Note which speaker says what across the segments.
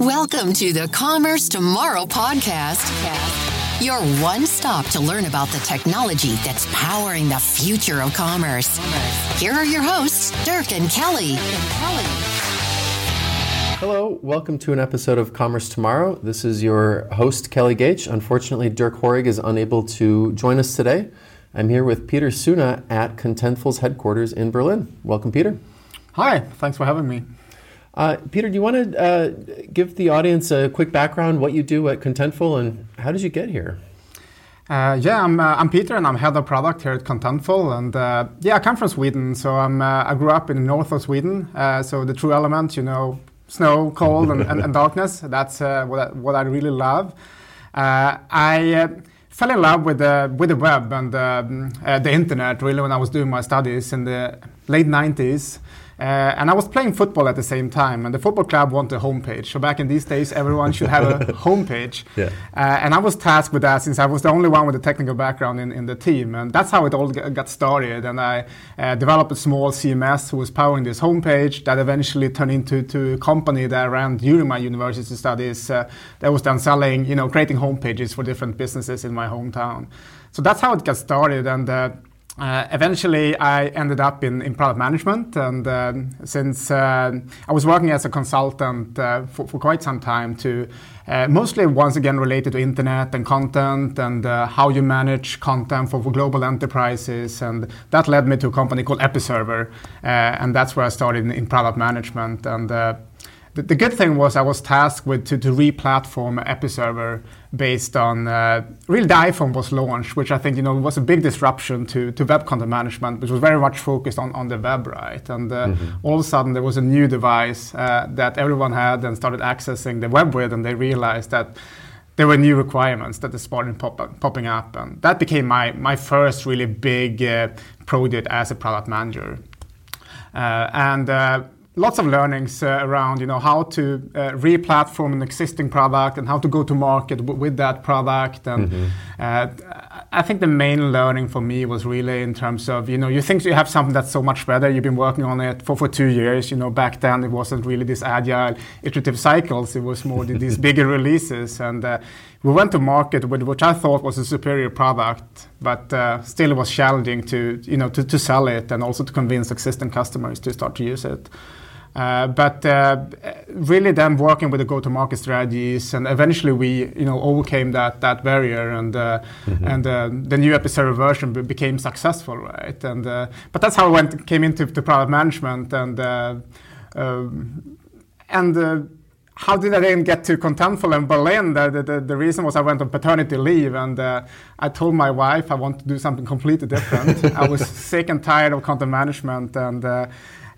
Speaker 1: Welcome to the Commerce Tomorrow podcast. Your one stop to learn about the technology that's powering the future of commerce. Here are your hosts, Dirk and Kelly.
Speaker 2: Hello, welcome to an episode of Commerce Tomorrow. This is your host, Kelly Goetsch. Unfortunately, Dirk Hoerig is unable to join us today. I'm here with Peter Suna at Contentful's headquarters in Berlin. Welcome, Peter.
Speaker 3: Hi, thanks for having me.
Speaker 2: Uh, Peter, do you want to uh, give the audience a quick background, what you do at Contentful, and how did you get here?
Speaker 3: Uh, yeah, I'm, uh, I'm Peter, and I'm head of product here at Contentful. And uh, yeah, I come from Sweden, so I'm, uh, I grew up in the north of Sweden. so the true element, you know, snow, cold, and, and, and darkness. That's what, I, what I really love. I fell in love with the with the web and um, the internet really when I was doing my studies in the late 90s. Uh, and I was playing football at the same time, and the football club wanted a homepage. So back in these days, everyone should have a homepage. Yeah. Uh, and I was tasked with that since I was the only one with a technical background in, in the team. And that's how it all got started. And I uh, developed a small CMS who was powering this homepage that eventually turned into to a company that I ran during my university studies uh, that was then selling, you know, creating homepages for different businesses in my hometown. So that's how it got started. And uh, eventually, I ended up in, in product management, and uh, since uh, I was working as a consultant uh, for, for, quite some time, to uh, mostly once again related to internet and content and uh, how you manage content for, for, global enterprises, and that led me to a company called Episerver, and that's where I started in, in product management. And the, the, good thing was I was tasked with to, to re-platform Episerver based on uh, really the iPhone was launched, which I think you know was a big disruption to, to web content management, which was very much focused on, on the web, right? And uh, mm-hmm. all of a sudden there was a new device uh, that everyone had and started accessing the web with, and they realized that there were new requirements that started pop- popping up, and that became my my first really big uh, project as a product manager. Uh, and uh, lots of learnings uh, around you know how to uh, re-platform an existing product and how to go to market w- with that product. And mm-hmm. uh, i think the main learning for me was really in terms of you know you think you have something that's so much better. You've been working on it for, for two years. You know back then it wasn't really this agile iterative cycles. It was more these bigger releases. And uh, we went to market with which I thought was a superior product, but uh, still it was challenging to you know to, to sell it and also to convince existing customers to start to use it. Uh, but uh, really then working with the go-to-market strategies and eventually we you know overcame that that barrier and uh, mm-hmm. and uh, the new Episerver version became successful right and uh, but that's how I went came into the product management and um, and how did I then get to Contentful in Berlin? The, the, the, reason was I went on paternity leave and uh, I told my wife I want to do something completely different. I was sick and tired of content management and uh,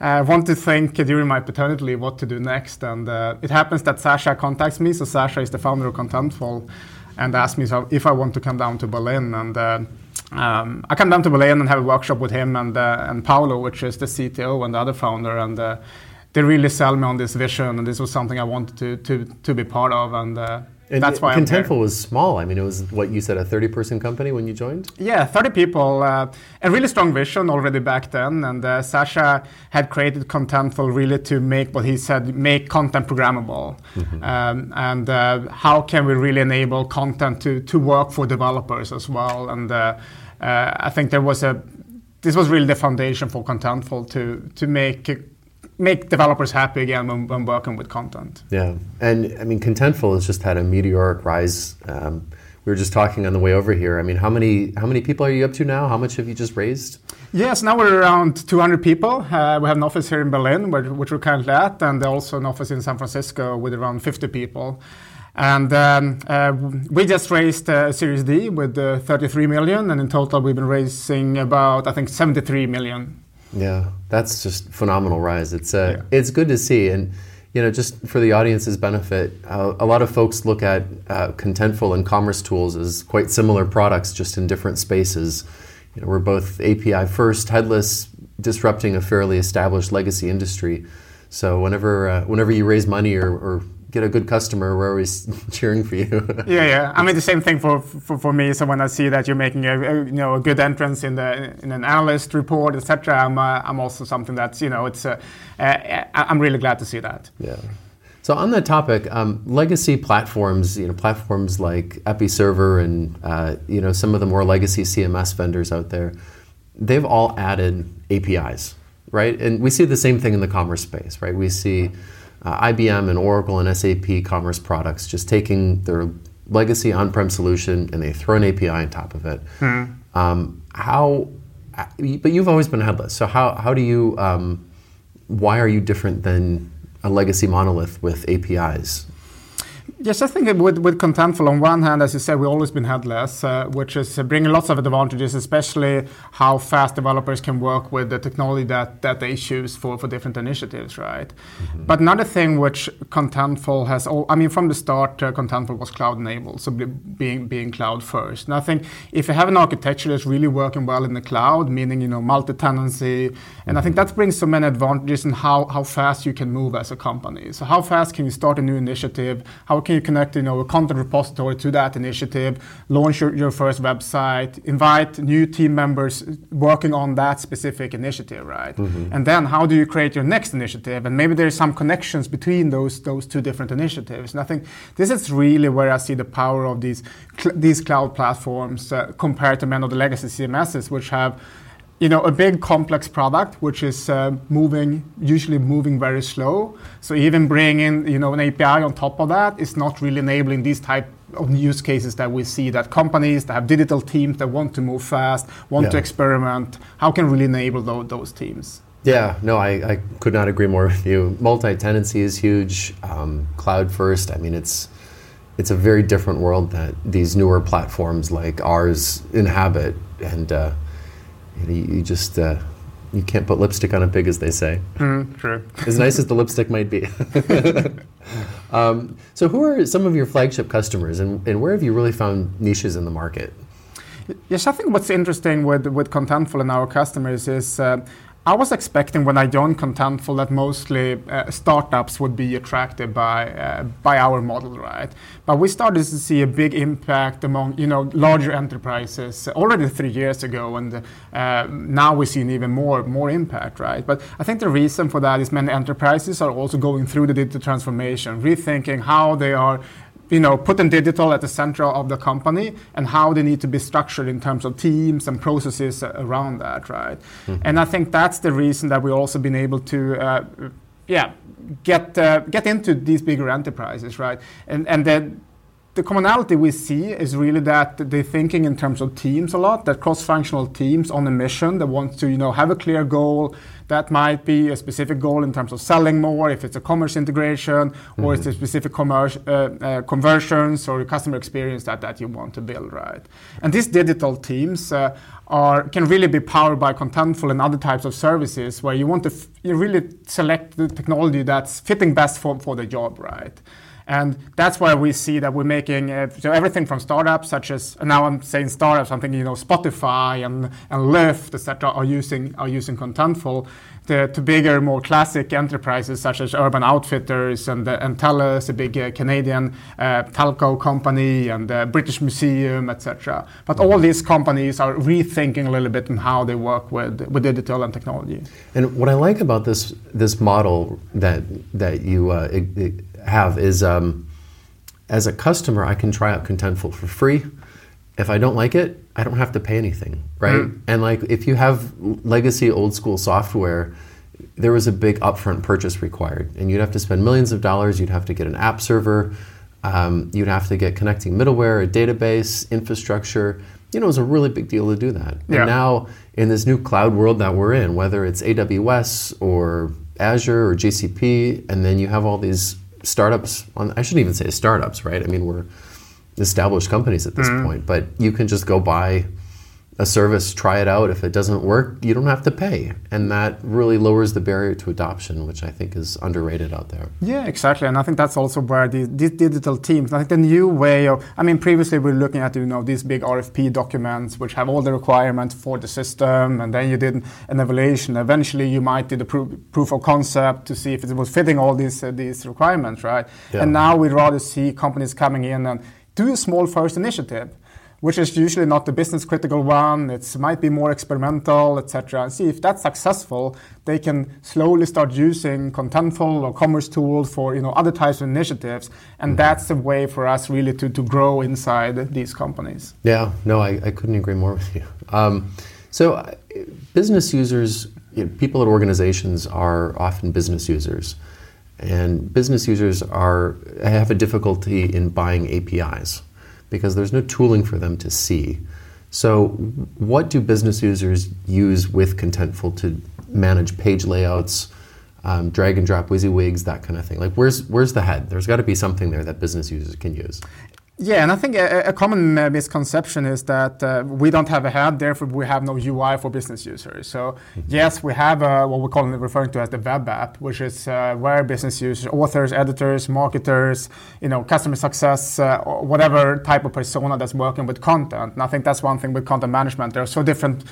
Speaker 3: I want to think during my paternity leave what to do next. And uh, it happens that Sascha contacts me. So Sascha is the founder of Contentful and asked me if I want to come down to Berlin. And uh, um, I come down to Berlin and have a workshop with him and, uh, and Paolo, which is the CTO and the other founder. And uh, they really sell me on this vision. And this was something I wanted to, to, to be part of. And uh,
Speaker 2: and
Speaker 3: that's why
Speaker 2: Contentful was small. I mean, it was what you said, a 30 person company when you joined?
Speaker 3: Yeah, 30 people. Uh, a really strong vision already back then. And uh, Sascha had created Contentful really to make what he said, make content programmable. Mm-hmm. Um, and uh, how can we really enable content to, to work for developers as well? And uh, uh, I think there was a, this was really the foundation for Contentful to, to make make developers happy again when, when, working with content.
Speaker 2: Yeah, and I mean, Contentful has just had a meteoric rise. Um, we were just talking on the way over here. I mean, how many how many people are you up to now? How much have you just raised?
Speaker 3: Yes, now we're around 200 people. Uh, we have an office here in Berlin, where, which we're currently at, and also an office in San Francisco with around 50 people. And um, uh, we just raised a Series D with uh, 33 million, and in total we've been raising about I think 73 million.
Speaker 2: Yeah, that's just phenomenal rise. It's uh, yeah. it's good to see, and you know, just for the audience's benefit, uh, a lot of folks look at uh, Contentful and Commerce Tools as quite similar products, just in different spaces. You know, we're both API first, headless, disrupting a fairly established legacy industry. So whenever uh, whenever you raise money or, or get a good customer, we're always cheering for you.
Speaker 3: yeah, yeah. I mean, the same thing for, for, for me. So when I see that you're making a, a you know a good entrance in the in an analyst report, etc., I'm uh, I'm also something that's you know it's uh, uh, I'm really glad to see that.
Speaker 2: Yeah. So on that topic, um, legacy platforms, you know, platforms like EpiServer and uh, you know some of the more legacy CMS vendors out there, they've all added APIs, right? And we see the same thing in the commerce space, right? We see uh, IBM and Oracle and SAP commerce products just taking their legacy on-prem solution and they throw an API on top of it. Hmm. Um, how? But you've always been headless. So how how do you? Um, why are you different than a legacy monolith with APIs?
Speaker 3: Yes, I think with, with Contentful, on one hand, as you said, we've always been headless, uh, which is uh, bringing lots of advantages, especially how fast developers can work with the technology that, that they choose for, for different initiatives, right? Mm-hmm. But another thing which Contentful has, all, I mean, from the start, uh, Contentful was cloud enabled, so being, being cloud first. And I think if you have an architecture that's really working well in the cloud, meaning, you know, multi-tenancy, mm-hmm. and I think that brings so many advantages in how, how fast you can move as a company. So how fast can you start a new initiative? How can you connect you know, a content repository to that initiative, launch your, your first website, invite new team members working on that specific initiative, right? Mm-hmm. And then how do you create your next initiative? And maybe there's some connections between those, those two different initiatives. And I think this is really where I see the power of these, cl- these cloud platforms uh, compared to many of the legacy CMSs, which have you know, a big complex product which is uh, moving, usually moving very slow. So even bringing, you know, an API on top of that is not really enabling these type of use cases that we see that companies that have digital teams that want to move fast, want yeah. to experiment, how can really enable those, those teams?
Speaker 2: Yeah, no, I, I could not agree more with you. Multi-tenancy is huge. Um, cloud first. I mean, it's it's a very different world that these newer platforms like ours inhabit, and uh, you, you just uh, you can't put lipstick on a pig, as they say.
Speaker 3: Mm, true.
Speaker 2: as nice as the lipstick might be. um, so, who are some of your flagship customers, and, and where have you really found niches in the market?
Speaker 3: Yes, I think what's interesting with with Contentful and our customers is uh, I was expecting when I joined Contentful that mostly uh, startups would be attracted by uh, by our model, right? But we started to see a big impact among you know larger enterprises already three years ago, and uh, now we see an even more more impact, right? But I think the reason for that is many enterprises are also going through the digital transformation, rethinking how they are you know, putting digital at the center of the company and how they need to be structured in terms of teams and processes around that, right? Mm-hmm. And I think that's the reason that we've also been able to, uh, yeah, get uh, get into these bigger enterprises, right? And and then the commonality we see is really that they're thinking in terms of teams a lot, that cross-functional teams on a mission that want to, you know, have a clear goal. That might be a specific goal in terms of selling more, if it's a commerce integration, mm-hmm. or it's a specific commerce, uh, uh, conversions or customer experience that, that you want to build, right? And these digital teams uh, are can really be powered by Contentful and other types of services where you want to f- you really select the technology that's fitting best for, for the job, right? And that's why we see that we're making uh, so everything from startups such as now I'm saying startups, I'm thinking you know Spotify and, and Lyft, etc. are using are using Contentful to, to, bigger, more classic enterprises such as Urban Outfitters and uh, and TELUS, a big uh, Canadian uh, telco company, and the British Museum, etc. But all these companies are rethinking a little bit on how they work with with digital and technology.
Speaker 2: And what I like about this this model that that you uh, have is um, as a customer, I can try out Contentful for free. If I don't like it, I don't have to pay anything, right? Mm. And like if you have legacy old school software, there was a big upfront purchase required, and you'd have to spend millions of dollars. You'd have to get an app server. Um, you'd have to get connecting middleware, a database, infrastructure. You know, it was a really big deal to do that. Yeah. And now, in this new cloud world that we're in, whether it's AWS or Azure or GCP, and then you have all these startups on, I shouldn't even say startups, right? I mean, we're established companies at this mm-hmm. point, but you can just go buy a service, try it out. If it doesn't work, you don't have to pay. And that really lowers the barrier to adoption, which I think is underrated out there.
Speaker 3: Yeah, exactly. And I think that's also where these, these digital teams, I think the new way of, I mean, previously we were looking at, you know, these big RFP documents, which have all the requirements for the system. And then you did an evaluation. Eventually you might do the proof, proof of concept to see if it was fitting all these, uh, these requirements, right? Yeah. And now we'd rather see companies coming in and do a small first initiative which is usually not the business critical one. It might be more experimental, etc. And see if that's successful, they can slowly start using Contentful or commerce tools for you know other types of initiatives, and mm-hmm. that's the way for us really to, to grow inside these companies.
Speaker 2: Yeah, no, I, I couldn't agree more with you. Um, so, uh, business users, you know, people at organizations are often business users, and business users are have a difficulty in buying APIs because there's no tooling for them to see. So, what do business users use with Contentful to manage page layouts, um, drag and drop WYSIWYGs, that kind of thing? Like, where's where's the head? There's got to be something there that business users can use.
Speaker 3: Yeah, and I think a, a common uh, misconception is that uh, we don't have a head, therefore we have no UI for business users. So mm-hmm. yes, we have uh, what we call referring to as the web app, which is uh, where business users, authors, editors, marketers, you know, customer success, uh, whatever type of persona that's working with content. And I think that's one thing with content management. There are so different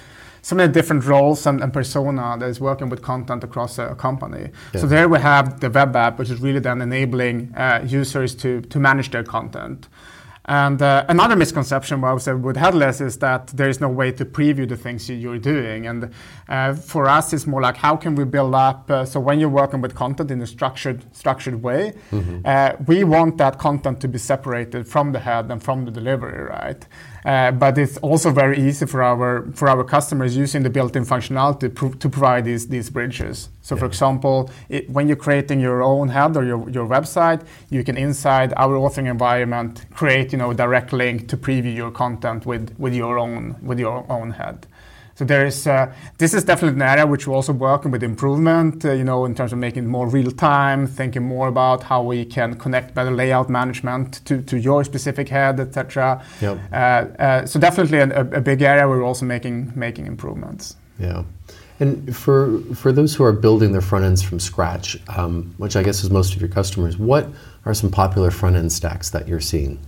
Speaker 3: so many different roles and, and persona that is working with content across a company. Yeah. So there we have the web app, which is really then enabling uh, users to, to manage their content. And uh, another misconception I would say with headless is that there is no way to preview the things you're doing. And uh, for us, it's more like how can we build up? Uh, so when you're working with content in a structured structured way, mm-hmm. Uh, we want that content to be separated from the head and from the delivery, right? Uh, but it's also very easy for our for our customers using the built-in functionality to, to provide these these bridges. So, yeah. for example, it, when you're creating your own head or your, your website, you can inside our authoring environment create you know direct link to preview your content with with your own with your own head. So there is uh, this is definitely an area which we're also working with improvement. Uh, you know, in terms of making it more real time, thinking more about how we can connect better layout management to, to your specific head, etc. Yep. Uh, uh, so definitely a, a, big area where we're also making making improvements.
Speaker 2: Yeah. And for for those who are building their front ends from scratch, um, which I guess is most of your customers, what are some popular front end stacks that you're seeing?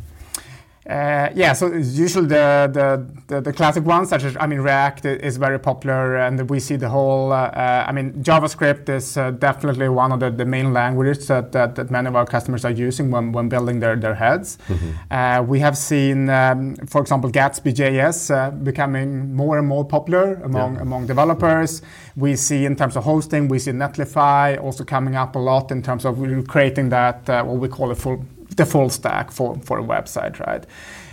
Speaker 3: Uh, yeah, so usually the, the, the, the, classic ones, such as, I mean, React is very popular, and we see the whole, uh, uh, I mean, JavaScript is uh, definitely one of the, the main languages that, that, that, many of our customers are using when, when building their, their heads. Mm-hmm. Uh, we have seen, um, for example, Gatsby.js uh, becoming more and more popular among, yeah. among developers. We see in terms of hosting, we see Netlify also coming up a lot in terms of creating that, what we call a full the full stack for, for a website, right?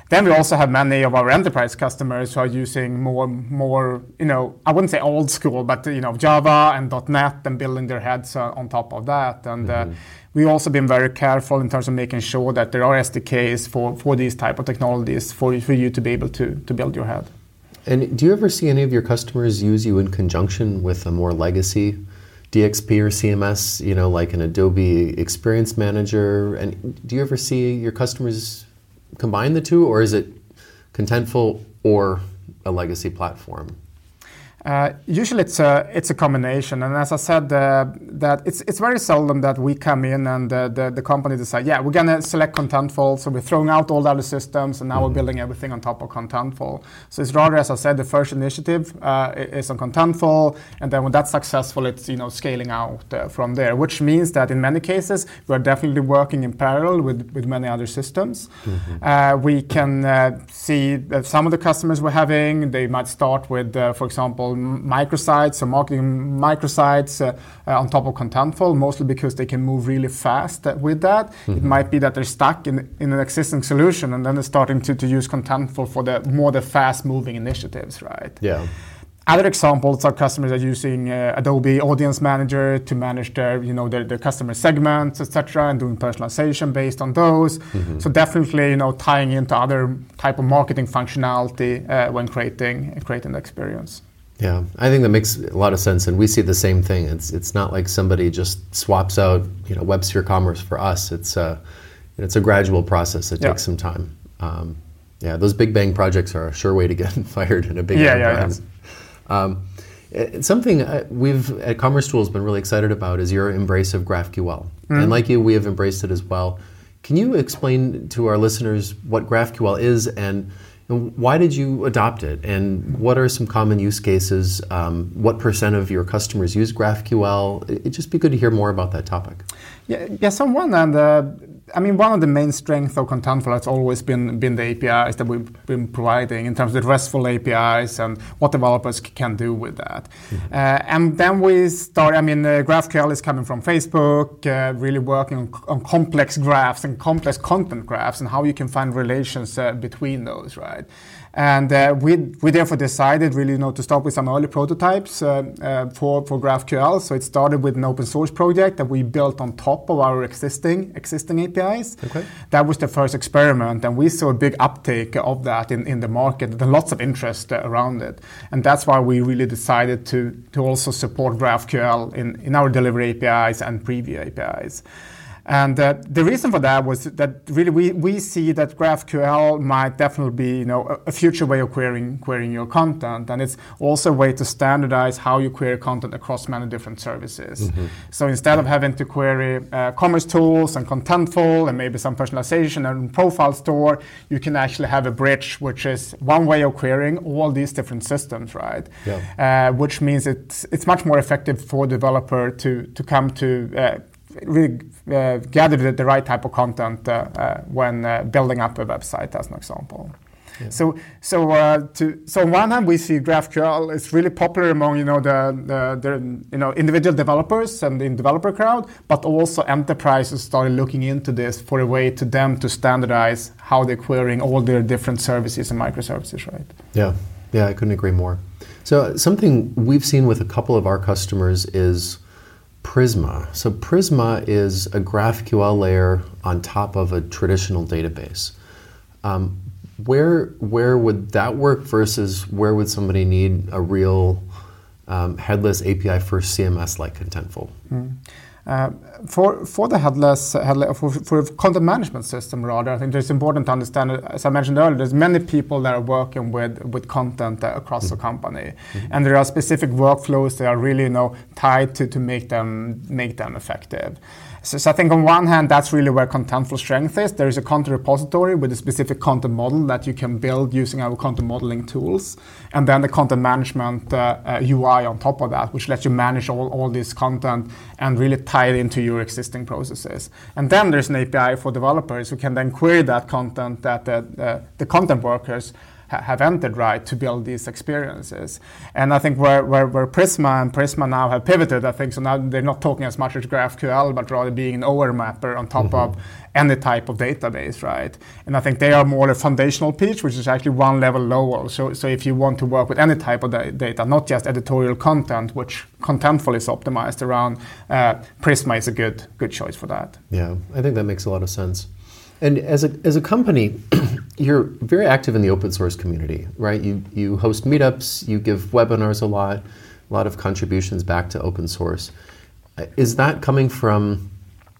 Speaker 3: Then we also have many of our enterprise customers who are using more, more, you know, I wouldn't say old school, but you know, Java and .NET and building their heads uh, on top of that. And uh, mm-hmm. uh, we've also been very careful in terms of making sure that there are SDKs for, for these type of technologies for, for you to be able to, to build your head.
Speaker 2: And do you ever see any of your customers use you in conjunction with a more legacy DXP or CMS, you know, like an Adobe Experience Manager? And do you ever see your customers combine the two, or is it Contentful or a legacy platform?
Speaker 3: Uh, usually it's a it's a combination, and as I said, uh, that it's it's very seldom that we come in and uh, the the company decide, yeah, we're gonna select Contentful, so we're throwing out all the other systems, and now mm-hmm. we're building everything on top of Contentful. So it's rather, as I said, the first initiative uh, is on Contentful, and then when that's successful, it's you know scaling out uh, from there, which means that in many cases we're definitely working in parallel with with many other systems. Mm-hmm. we can see that some of the customers we're having, they might start with, for example microsites or marketing microsites uh, uh, on top of Contentful, mostly because they can move really fast with that. Mm-hmm. It might be that they're stuck in, in an existing solution and then they're starting to, to use Contentful for the more the fast moving initiatives, right?
Speaker 2: Yeah.
Speaker 3: Other examples are customers are using uh, Adobe Audience Manager to manage their, you know, their, their customer segments, etc., and doing personalization based on those. Mm-hmm. So definitely, you know, tying into other type of marketing functionality uh, when creating creating the experience.
Speaker 2: Yeah, I think that makes a lot of sense, and we see the same thing. It's it's not like somebody just swaps out you know WebSphere Commerce for us. It's a it's a gradual process. It yeah. takes some time. Um, yeah, those big bang projects are a sure way to get fired in a big
Speaker 3: yeah, yeah, yes.
Speaker 2: um, something uh, we've at Commerce Tools been really excited about is your embrace of GraphQL, mm-hmm. and like you, we have embraced it as well. Can you explain to our listeners what GraphQL is and why did you adopt it? And what are some common use cases? Um, what percent of your customers use GraphQL? It'd just be good to hear more about that topic.
Speaker 3: Yeah, yeah. Someone and uh, I mean, one of the main strengths of Contentful has always been, been the APIs that we've been providing in terms of the RESTful APIs and what developers can do with that. Mm-hmm. Uh, and then we start, I mean, uh, GraphQL is coming from Facebook, uh, really working on, on, complex graphs and complex content graphs and how you can find relations uh, between those, right? And uh, we, we therefore decided really you know, to start with some early prototypes uh, uh, for, for GraphQL. So it started with an open source project that we built on top of our existing, existing APIs. Okay. That was the first experiment, and we saw a big uptake of that in, in the market, and lots of interest uh, around it. And that's why we really decided to, to also support GraphQL in, in our delivery APIs and preview APIs. And uh, the reason for that was that really we, we see that GraphQL might definitely be you know a, a, future way of querying querying your content, and it's also a way to standardize how you query content across many different services. Mm-hmm. So instead of having to query uh, commerce tools and Contentful and maybe some personalization and profile store, you can actually have a bridge, which is one way of querying all these different systems, right? Yeah. Uh, which means it's it's much more effective for developer to to come to uh, really uh, gather the, the, right type of content uh, uh, when building up a website, as an example. Yeah. So, so, uh, to, so on one hand, we see GraphQL is really popular among you know the, the, the, you know individual developers and the developer crowd, but also enterprises started looking into this for a way to them to standardize how they're querying all their different services and microservices, right?
Speaker 2: Yeah, yeah, I couldn't agree more. So something we've seen with a couple of our customers is Prisma. So Prisma is a GraphQL layer on top of a traditional database. Um, where where would that work versus where would somebody need a real um, headless API first CMS like Contentful? Mm.
Speaker 3: Uh, for for the headless, headless for, for content management system rather, I think it's important to understand. As I mentioned earlier, there's many people that are working with with content uh, across mm-hmm. the company, mm-hmm. and there are specific workflows that are really you know tied to to make them make them effective. So, I think on one hand, that's really where Contentful strength is. There is a content repository with a specific content model that you can build using our content modeling tools. And then the content management uh, uh, UI on top of that, which lets you manage all, all this content and really tie it into your existing processes. And then there's an API for developers who can then query that content that the, uh, the content workers ha- have entered right to build these experiences. And I think where, where, where, Prisma and Prisma now have pivoted, I think so now they're not talking as much as GraphQL, but rather being an OR mapper on top mm-hmm. of any type of database, right? And I think they are more a foundational piece, which is actually one level lower. So, so if you want to work with any type of da- data, not just editorial content, which Contentful is optimized around, uh, Prisma is a good good choice for that.
Speaker 2: Yeah, I think that makes a lot of sense. And as a, as a company, you're very active in the open source community, right? You, you host meetups, you give webinars a lot, a lot of contributions back to open source. Is that coming from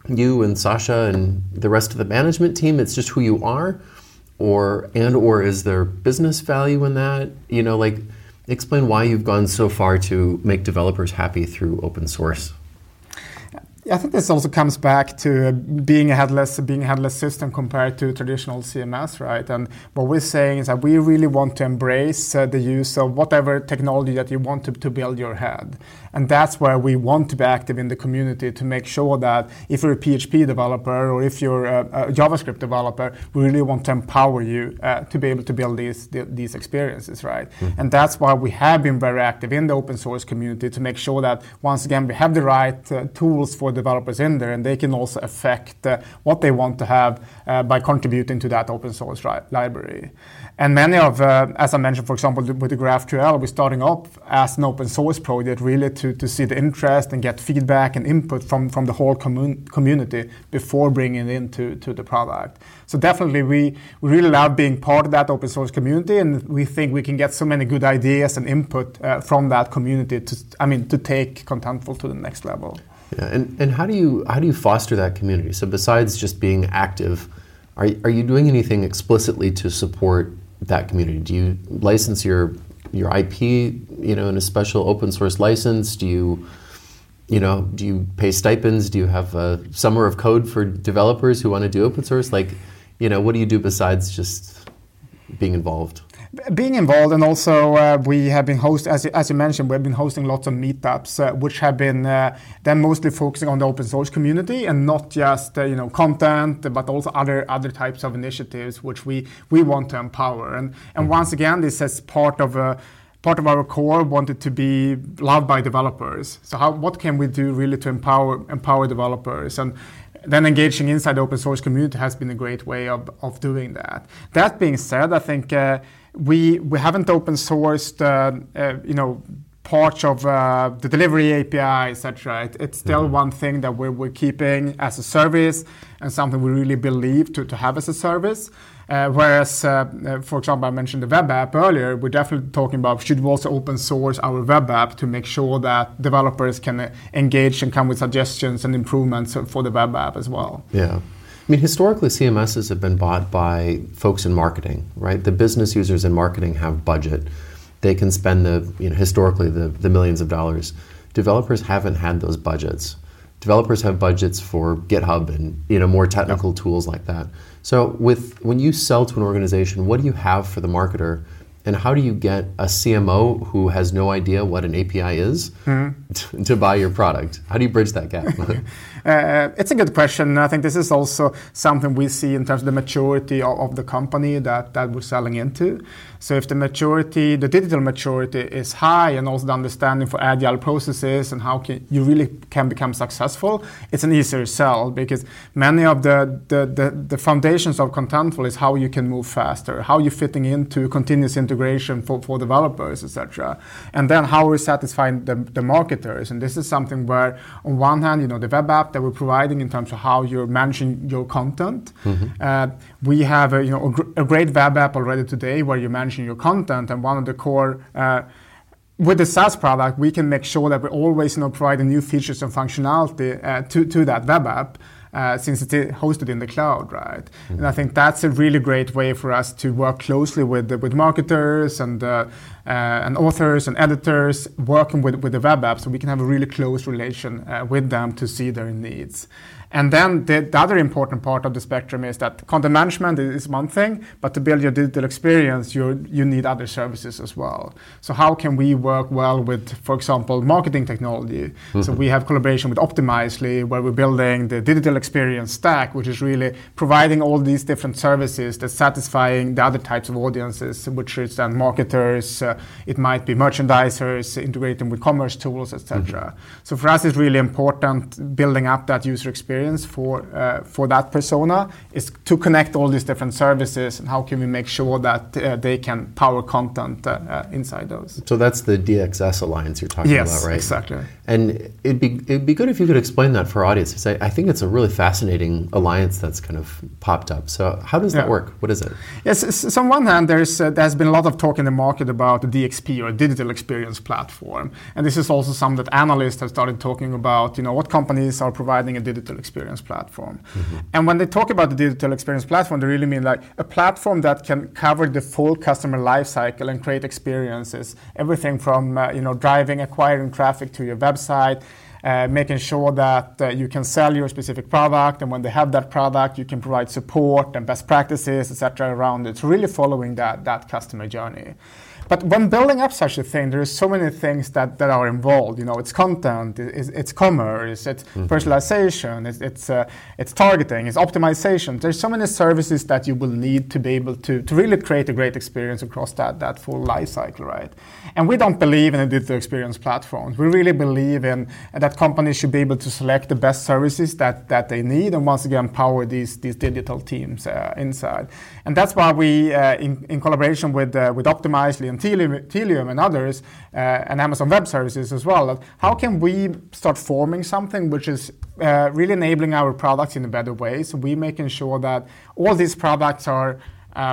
Speaker 2: you and Sascha and the rest of the management team? It's just who you are? Or, and or is there business value in that? You know, like, explain why you've gone so far to make developers happy through open source.
Speaker 3: I think this also comes back to being a headless, being a headless system compared to traditional CMS, right? And what we're saying is that we really want to embrace uh, the use of whatever technology that you want to, to build your head. And that's where we want to be active in the community to make sure that if you're a PHP developer or if you're a, a JavaScript developer, we really want to empower you uh, to be able to build these, these experiences, right? Mm-hmm. And that's why we have been very active in the open source community to make sure that, once again, we have the right uh, tools for developers in there, and they can also affect uh, what they want to have uh, by contributing to that open source ri- library. And many of, uh, as I mentioned, for example, with the GraphQL, we're starting up as an open source project really to, to see the interest and get feedback and input from, from the whole commun- community before bringing it into to the product. So definitely we, we really love being part of that open source community and we think we can get so many good ideas and input uh, from that community to, I mean, to take Contentful to the next level.
Speaker 2: Yeah, and, and how do you how do you foster that community? So besides just being active, are, are you doing anything explicitly to support that community? Do you license your your IP, you know, in a special open source license? Do you you know, do you pay stipends? Do you have a summer of code for developers who want to do open source? Like, you know, what do you do besides just being involved?
Speaker 3: Being involved, and also uh, we have been host as, as you mentioned, we've been hosting lots of meetups, uh, which have been uh, then mostly focusing on the open source community and not just uh, you know content, but also other other types of initiatives which we we want to empower. And and mm-hmm. once again, this is part of a part of our core wanted to be loved by developers. So how, what can we do really to empower empower developers and then engaging inside the open source community has been a great way of, of doing that. That being said, I think uh, we we haven't open sourced uh, uh, you know parts of uh, the delivery API, etc. It, it's still mm-hmm. one thing that we're, we're keeping as a service and something we really believe to, to have as a service. Uh, whereas, uh, for example, I mentioned the web app earlier, we're definitely talking about should we also open source our web app to make sure that developers can engage and come with suggestions and improvements for the web app as well.
Speaker 2: Yeah. I mean, historically, CMSs have been bought by folks in marketing, right? The business users in marketing have budget. They can spend the, you know, historically the, the millions of dollars. Developers haven't had those budgets. Developers have budgets for GitHub and you know more technical tools like that. So, with when you sell to an organization, what do you have for the marketer, and how do you get a CMO who has no idea what an API is mm-hmm. to, to buy your product? How do you bridge that gap?
Speaker 3: Uh, it's a good question. I think this is also something we see in terms of the maturity of, the company that, we're selling into. So if the maturity, the digital maturity is high and also the understanding for agile processes and how you really can become successful, it's an easier sell because many of the, the, the, the foundations of Contentful is how you can move faster, how you're fitting into continuous integration for, developers, etc. And then how we're satisfying the, the marketers. And this is something where on one hand, you know, the web app that we're providing in terms of how you're managing your content. Mm-hmm. Uh, we have a, you know, a, gr- a, great web app already today where you're managing your content, and one of the core uh, with the SaaS product, we can make sure that we always you know, providing new features and functionality uh, to, to that web app. Uh, since it's hosted in the cloud, right? Mm-hmm. And I think that's a really great way for us to work closely with with marketers and uh, uh, and authors and editors working with with the web app, so we can have a really close relation uh, with them to see their needs. And then the, the, other important part of the spectrum is that content management is one thing, but to build your digital experience, you you need other services as well. So how can we work well with, for example, marketing technology? Mm-hmm. So we have collaboration with Optimizely, where we're building the digital experience stack, which is really providing all these different services that's satisfying the other types of audiences, which is then marketers, uh, it might be merchandisers, integrating with commerce tools, etc. Mm-hmm. So for us, it's really important building up that user experience experience for uh, for that persona is to connect all these different services and how can we make sure that uh, they can power content uh, uh inside those.
Speaker 2: So that's the DXS alliance you're talking
Speaker 3: yes,
Speaker 2: about, right?
Speaker 3: exactly.
Speaker 2: And it'd be it'd be good if you could explain that for our audience because I, I, think it's a really fascinating alliance that's kind of popped up. So how does that yeah. work? What is it?
Speaker 3: Yes, so on one hand, there's uh, there's been a lot of talk in the market about the DXP or digital experience platform, and this is also something that analysts have started talking about. You know, what companies are providing a digital experience experience platform. Mm-hmm. And when they talk about the digital experience platform, they really mean like a platform that can cover the full customer lifecycle and create experiences, everything from uh, you know driving, acquiring traffic to your website. Uh, making sure that uh, you can sell your specific product, and when they have that product, you can provide support and best practices, etc., around it. So really following that that customer journey. But when building up such a thing, there are so many things that, that are involved. You know, it's content, it's, it's commerce, it's mm-hmm. personalization, it's it's, uh, it's targeting, it's optimization. There's so many services that you will need to be able to, to really create a great experience across that, that full life cycle, right? And we don't believe in a digital experience platform. We really believe in that companies should be able to select the best services that, that they need and once again power these, these digital teams uh, inside. And that's why we, uh, in, in collaboration with, uh, with Optimizely and Telium, Tealium and others, uh, and Amazon Web Services as well. How can we start forming something which is uh, really enabling our products in a better way? So we're making sure that all these products are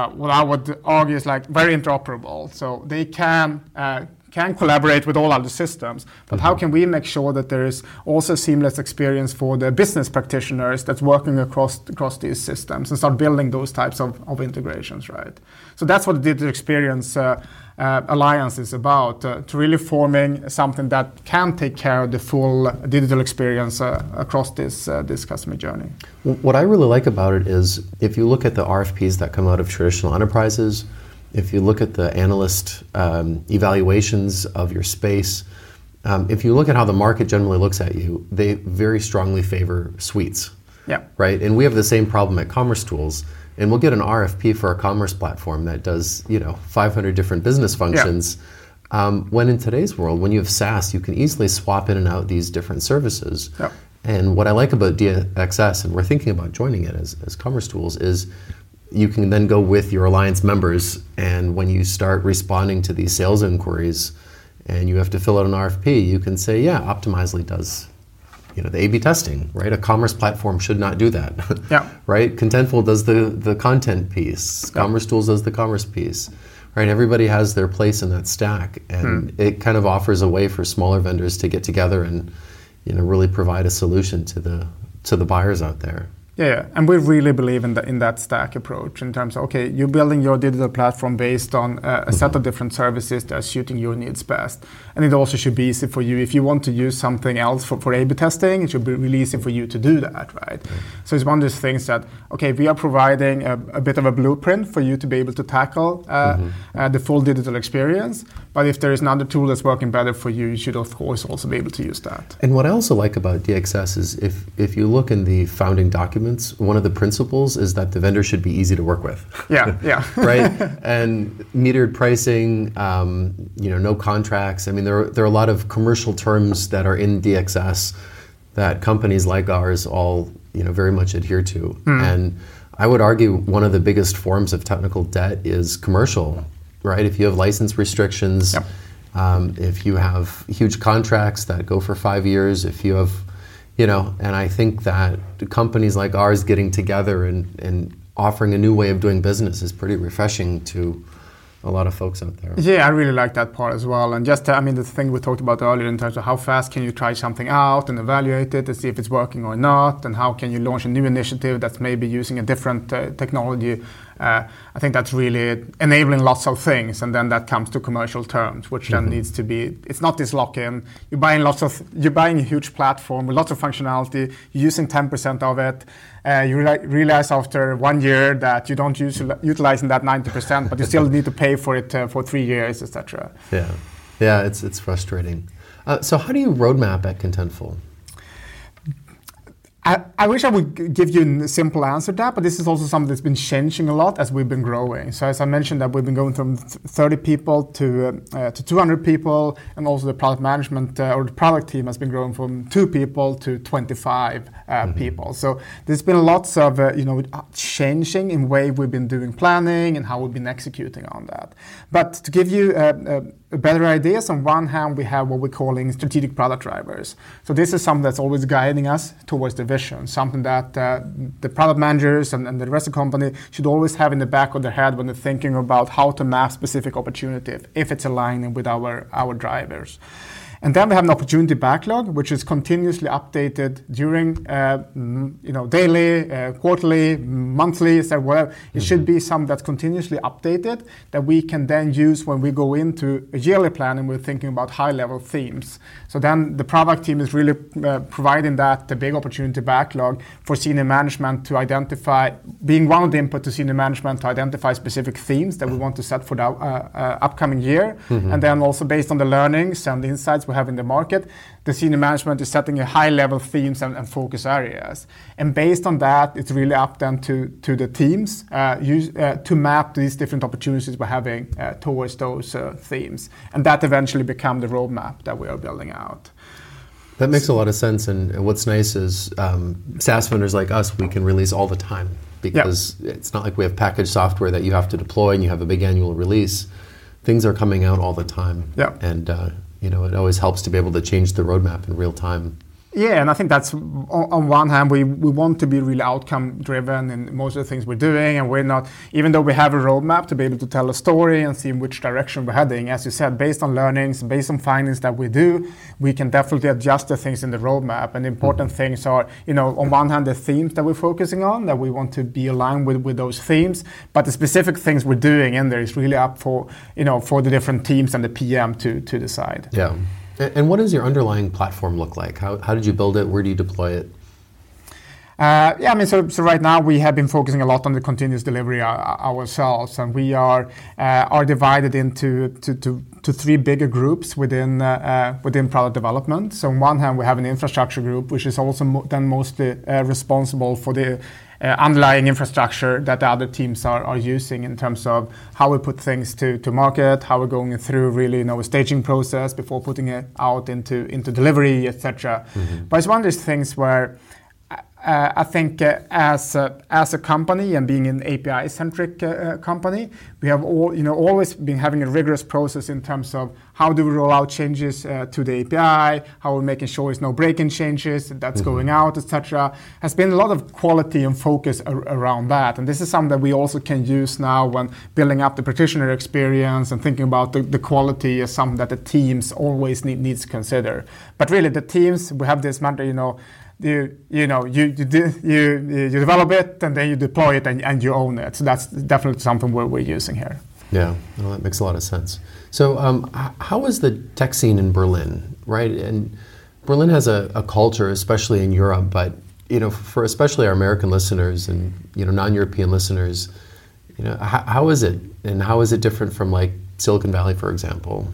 Speaker 3: what I would argue is like very interoperable. So they can uh, can collaborate with all other systems, but mm-hmm. how can we make sure that there is also a seamless experience for the business practitioners that's working across across these systems and start building those types of, of integrations, right? So that's what the digital experience uh, uh, alliance is about, uh, to really forming something that can take care of the full digital experience uh, across this uh, this customer journey.
Speaker 2: What I really like about it is if you look at the RFPs that come out of traditional enterprises, if you look at the analyst um, evaluations of your space, um, if you look at how the market generally looks at you, they very strongly favor suites.
Speaker 3: Yeah.
Speaker 2: Right. And we have the same problem at Commerce Tools, and we'll get an RFP for a commerce platform that does you know 500 different business functions. Yeah. Um, when in today's world, when you have SaaS, you can easily swap in and out these different services.
Speaker 3: Yeah.
Speaker 2: And what I like about DXS, and we're thinking about joining it as, as Commerce Tools, is you can then go with your alliance members, and when you start responding to these sales inquiries, and you have to fill out an RFP, you can say, yeah, Optimizely does you know the A/B testing, right? A commerce platform should not do that.
Speaker 3: Yeah.
Speaker 2: right? Contentful does the the content piece. Yeah. Commerce Tools does the commerce piece. Right? Everybody has their place in that stack, and hmm. it kind of offers a way for smaller vendors to get together and you know really provide a solution to the to the buyers out there.
Speaker 3: Yeah, and we really believe in, the, in that stack approach in terms of okay, you're building your digital platform based on a, a set of different services that are suiting your needs best. And it also should be easy for you if you want to use something else for, for A/B testing. It should be really easy for you to do that, right? So it's one of those things that okay, we are providing a, a bit of a blueprint for you to be able to tackle uh, mm-hmm. uh, the full digital experience. But if there is another tool that's working better for you, you should of course also be able to use that.
Speaker 2: And what I also like about DXS is if if you look in the founding document one of the principles is that the vendor should be easy to work with.
Speaker 3: Yeah, yeah.
Speaker 2: right? And metered pricing, um, you know, no contracts. I mean, there are, there are a lot of commercial terms that are in DXS that companies like ours all, you know, very much adhere to. Mm. And I would argue one of the biggest forms of technical debt is commercial, right? If you have license restrictions, yep. um, if you have huge contracts that go for five years, if you have you know and i think that companies like ours getting together and, and offering a new way of doing business is pretty refreshing to a lot of folks out there.
Speaker 3: Yeah, I really like that part as well. And just, I mean, the thing we talked about earlier in terms of how fast can you try something out and evaluate it and see if it's working or not, and how can you launch a new initiative that's maybe using a different uh, technology I think that's really enabling lots of things, and then that comes to commercial terms, which then mm-hmm. needs to be. It's not this lock-in. You're buying lots of. You're buying a huge platform with lots of functionality. You're using 10% of it. Uh, you re- realize after one year that you don't use utilizing that 90%, but you still need to pay for it uh, for three years, etc.
Speaker 2: Yeah, yeah, it's it's frustrating. Uh, so how do you roadmap at Contentful?
Speaker 3: I, I, wish I would give you a simple answer to that, but this is also something that's been changing a lot as we've been growing. So as I mentioned, that we've been going from 30 people to uh, to 200 people, and also the product management uh, or the product team has been growing from two people to 25 uh, mm-hmm. people. So there's been lots of uh, you know changing in way we've been doing planning and how we've been executing on that. But to give you better ideas. On one hand, we have what we're calling strategic product drivers. So this is something that's always guiding us towards the vision, something that uh, the product managers and, and, the rest of the company should always have in the back of their head when they're thinking about how to map specific opportunity if it's aligning with our, our drivers. And then we have an opportunity backlog, which is continuously updated during, uh, you know, daily, uh, quarterly, monthly, so whatever. It mm-hmm. should be something that's continuously updated that we can then use when we go into a yearly plan and we're thinking about high-level themes. So then the product team is really uh, providing that the big opportunity backlog for senior management to identify, being one of the input to senior management to identify specific themes that we want to set for the uh, uh, upcoming year, mm-hmm. and then also based on the learnings and the insights we have in the market, the senior management is setting a high level themes and, and focus areas. And based on that, it's really up then to, to the teams uh, use, uh, to map these different opportunities we're having uh, towards those uh, themes. And that eventually become the roadmap that we are building out.
Speaker 2: That makes a lot of sense. And what's nice is um, SaaS vendors like us, we can release all the time because yep. it's not like we have packaged software that you have to deploy and you have a big annual release. Things are coming out all the time.
Speaker 3: Yeah.
Speaker 2: And uh, you know, it always helps to be able to change the roadmap in real time.
Speaker 3: Yeah, and I think that's on one hand we, we want to be really outcome driven in most of the things we're doing, and we're not even though we have a roadmap to be able to tell a story and see in which direction we're heading. As you said, based on learnings, based on findings that we do, we can definitely adjust the things in the roadmap. And the important mm-hmm. things are, you know, on one hand the themes that we're focusing on that we want to be aligned with with those themes, but the specific things we're doing in there is really up for you know for the different teams and the PM to to decide.
Speaker 2: Yeah. And what does your underlying platform look like? How, how did you build it? Where do you deploy it?
Speaker 3: Uh, yeah, I mean, so, so right now we have been focusing a lot on the continuous delivery uh, ourselves, and we are uh, are divided into to, to, to three bigger groups within uh, uh, within product development. So on one hand, we have an infrastructure group, which is also mo- then mostly uh, responsible for the underlying infrastructure that the other teams are, are using in terms of how we put things to, to market, how we're going through really you know a staging process before putting it out into into delivery, etc. Mm-hmm. But it's one of these things where uh, I think uh, as a, as a company and being an API centric uh, company, we have all you know always been having a rigorous process in terms of how do we roll out changes to the API, how we're making sure there's no break-in changes that's mm-hmm. going out, etc. Has been a lot of quality and focus around that, and this is something that we also can use now when building up the practitioner experience and thinking about the, quality is something that the teams always need, needs to consider. But really, the teams we have this matter, you you know you you, you you develop it and then you deploy it and, and you own it. So that's definitely something we're, we're using here.
Speaker 2: Yeah, well, that makes a lot of sense. So um, how is the tech scene in Berlin, right? And Berlin has a, a culture, especially in Europe, but you know, for especially our American listeners and you know non-European listeners, you know, how, how is it, and how is it different from like Silicon Valley, for example?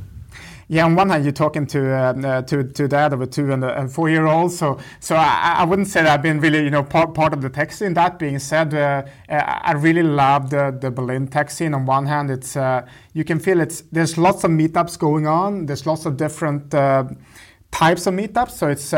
Speaker 3: Yeah, on one hand, you're talking to uh, uh, to to dad of a two and a, four year old. So so I, I, wouldn't say that I've been really you know part, part of the tech scene. That being said, uh, uh I really love the, the Berlin tech scene. On one hand, it's uh, you can feel it's there's lots of meetups going on. There's lots of different uh, types of meetups. So it's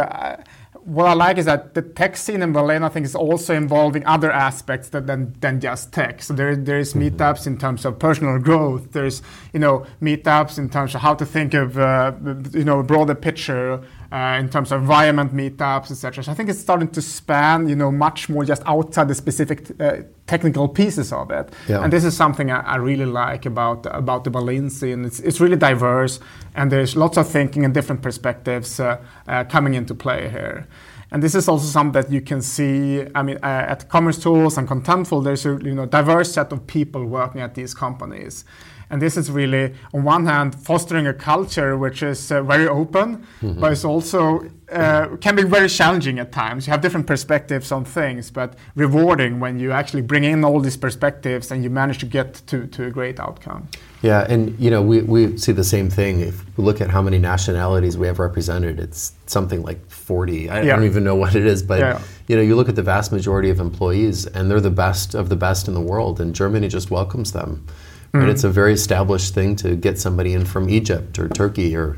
Speaker 3: what I like is that the tech scene in Berlin, I think, is also involving other aspects that, than, than just tech. So there, there is mm-hmm. meetups in terms of personal growth. There's, you know, meetups in terms of how to think of, uh, you know, a broader picture uh, in terms of environment meetups, etc. So I think it's starting to span, you know, much more just outside the specific uh, technical pieces of it. Yeah. And this is something I, I, really like about about the Berlin scene. It's, it's really diverse, and there's lots of thinking and different perspectives uh, uh coming into play here. And this is also something that you can see. I mean, uh, at Commerce Tools and Contentful, there's a you know diverse set of people working at these companies. And this is really, on one hand, fostering a culture which is uh, very open, mm-hmm. but it's also uh, can be very challenging at times. You have different perspectives on things, but rewarding when you actually bring in all these perspectives and you manage to get to, to a great outcome.
Speaker 2: Yeah, and you know we, we see the same thing. If we look at how many nationalities we have represented, it's something like 40. I, yeah. I don't even know what it is, but yeah. you know you look at the vast majority of employees, and they're the best of the best in the world, and Germany just welcomes them. Mm. And it's a very established thing to get somebody in from Egypt or Turkey or,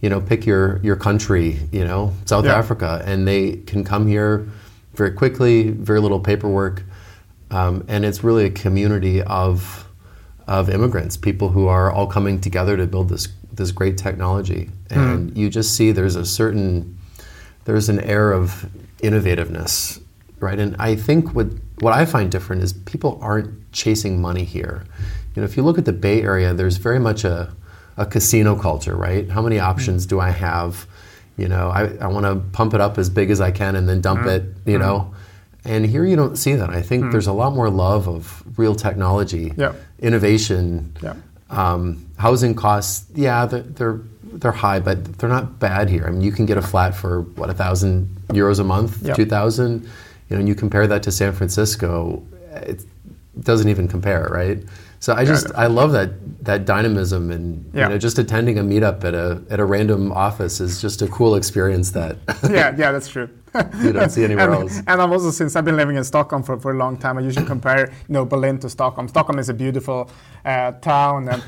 Speaker 2: you know, pick your, your country, you know, South yeah. Africa, and they can come here very quickly, very little paperwork. Um, and it's really a community of, of immigrants, people who are all coming together to build this, this great technology. And mm. you just see there's a certain, there's an air of innovativeness, right? And I think what, what I find different is people aren't chasing money here you know, if you look at the Bay Area, there's very much a, a casino culture, right? How many options do I have? You know, I, I want to pump it up as big as I can and then dump mm. it, you mm. know. And here you don't see that. I think mm. there's a lot more love of real technology, yeah. innovation, yeah. Um, housing costs. Yeah, they're, they're they're high, but they're not bad here. I mean, you can get a flat for what a thousand euros a month, yep. two thousand. You know, and you compare that to San Francisco, it doesn't even compare, right? So I just I love that that dynamism and yeah. you know just attending a meetup at a at a random office is just a cool experience that
Speaker 3: yeah yeah that's true
Speaker 2: you don't see anywhere
Speaker 3: and,
Speaker 2: else.
Speaker 3: And I'm also since I've been living in Stockholm for, for a long time, I usually compare you know Berlin to Stockholm. Stockholm is a beautiful uh, town, and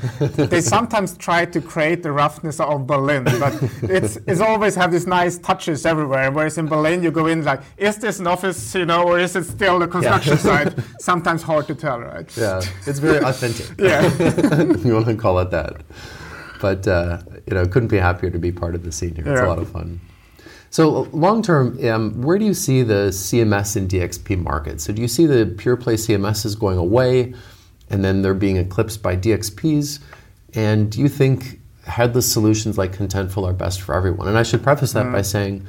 Speaker 3: they sometimes try to create the roughness of Berlin, but it's it's always have these nice touches everywhere. Whereas in Berlin, you go in like, is this an office, you know, or is it still the construction yeah. site? Sometimes hard to tell, right?
Speaker 2: Yeah, it's very authentic.
Speaker 3: yeah,
Speaker 2: you want to call it that. But uh, you know, couldn't be happier to be part of the scene here. It's yeah. a lot of fun. So long term, um, where do you see the CMS and DXP market? So do you see the pure play CMSs going away, and then they're being eclipsed by DXPs? And do you think headless solutions like Contentful are best for everyone? And I should preface that mm. by saying,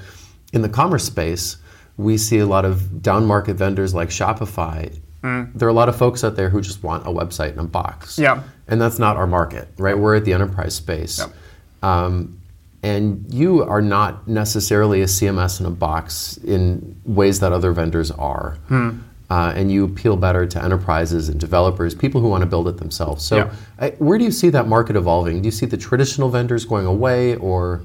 Speaker 2: in the commerce space, we see a lot of down market vendors like Shopify. Mm. There are a lot of folks out there who just want a website and a box.
Speaker 3: Yeah.
Speaker 2: And that's not our market, right? We're at the enterprise space. Yeah. Um, and you are not necessarily a CMS in a box in ways that other vendors are. Hmm. Uh, and you appeal better to enterprises and developers, people who want to build it themselves. So, yeah. I, where do you see that market evolving? Do you see the traditional vendors going away, or?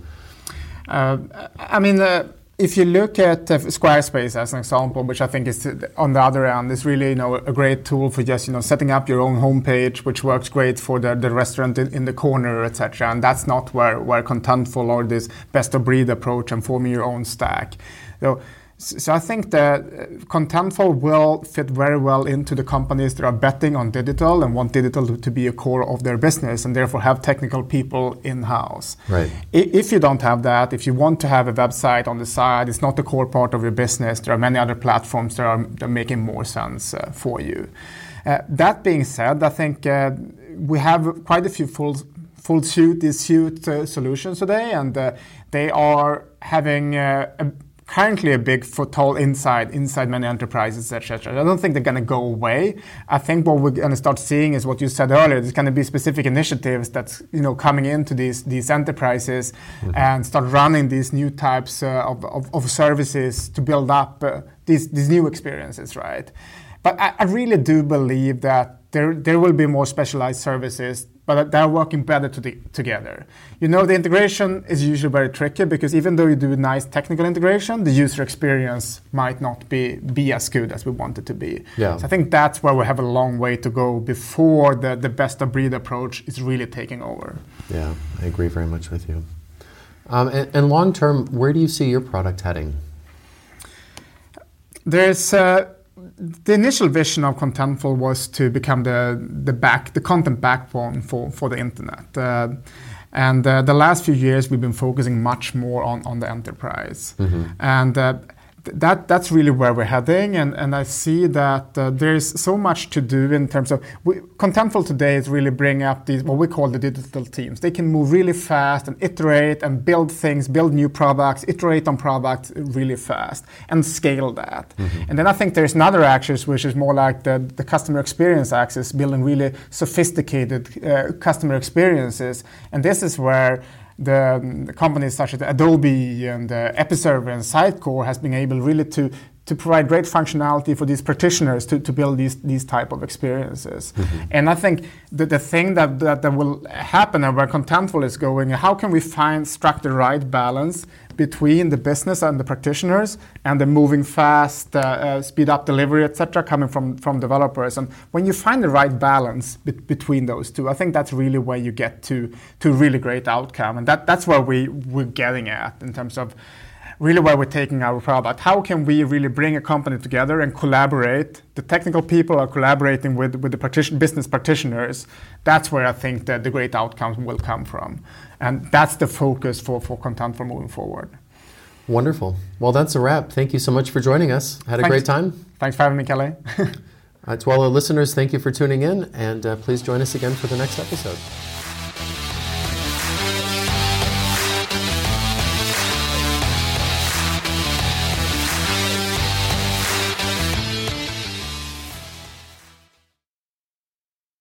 Speaker 3: Uh, I mean, uh, if you look at uh, Squarespace as an example, which I think is on the other end, is really you know a great tool for just you know setting up your own homepage, which works great for the, the restaurant in, in the corner, etc. And that's not where where Contentful or this best of breed approach and forming your own stack. So so I think that uh, Contentful will fit very well into the companies that are betting on digital and want digital to be a core of their business and therefore have technical people in-house.
Speaker 2: Right.
Speaker 3: If you don't have that, if you want to have a website on the side, it's not the core part of your business. There are many other platforms that are, that are making more sense uh, for you. Uh, that being said, I think uh, we have quite a few full full suite, these suite solutions today, and they are having a currently a big foothold inside inside many enterprises, etc. I don't think they're going to go away. I think what we're going to start seeing is what you said earlier. There's going to be specific initiatives that's you know coming into these these enterprises mm-hmm. and start running these new types uh, of, of, of, services to build up uh, these these new experiences, right? But I, I really do believe that there there will be more specialized services but they're working better to the, together. You know, the integration is usually very tricky because even though you do nice technical integration, the user experience might not be, be as good as we want it to be.
Speaker 2: Yeah.
Speaker 3: So I think that's where we have a long way to go before the, the best of breed approach is really taking over.
Speaker 2: Yeah, I agree very much with you. Um, and, and long term, where do you see your product heading?
Speaker 3: There's uh, the initial vision of Contentful was to become the the back the content backbone for for the internet. Uh, and uh, the last few years, we've been focusing much more on, on the enterprise. Mm-hmm. And uh, that that's really where we're heading, and, and I see that uh, there's so much to do in terms of we, Contentful today is really bring up these what we call the digital teams. They can move really fast and iterate and build things, build new products, iterate on products really fast, and scale that. Mm-hmm. And then I think there's another axis which is more like the, the customer experience axis, building really sophisticated uh, customer experiences, and this is where the, um, companies such as Adobe and uh, Episerver and Sitecore has been able really to to provide great functionality for these practitioners to, to build these, these type of experiences. Mm-hmm. And I think that the thing that, that, that will happen and where Contentful is going, how can we find, struck the right balance between the business and the practitioners and the moving fast, uh, uh, speed up delivery, etc., coming from, from developers. And when you find the right balance be- between those two, I think that's really where you get to to really great outcome. And that, that's where we, we're getting at in terms of really where we're taking our product. How can we really bring a company together and collaborate? The technical people are collaborating with, with the partition, business practitioners. That's where I think that the great outcomes will come from. And that's the focus for, for Contentful moving forward.
Speaker 2: Wonderful. Well, that's a wrap. Thank you so much for joining us. Had a Thanks. great time.
Speaker 3: Thanks for having me, Kelly.
Speaker 2: uh, to all our listeners, thank you for tuning in, and uh, please join us again for the next episode.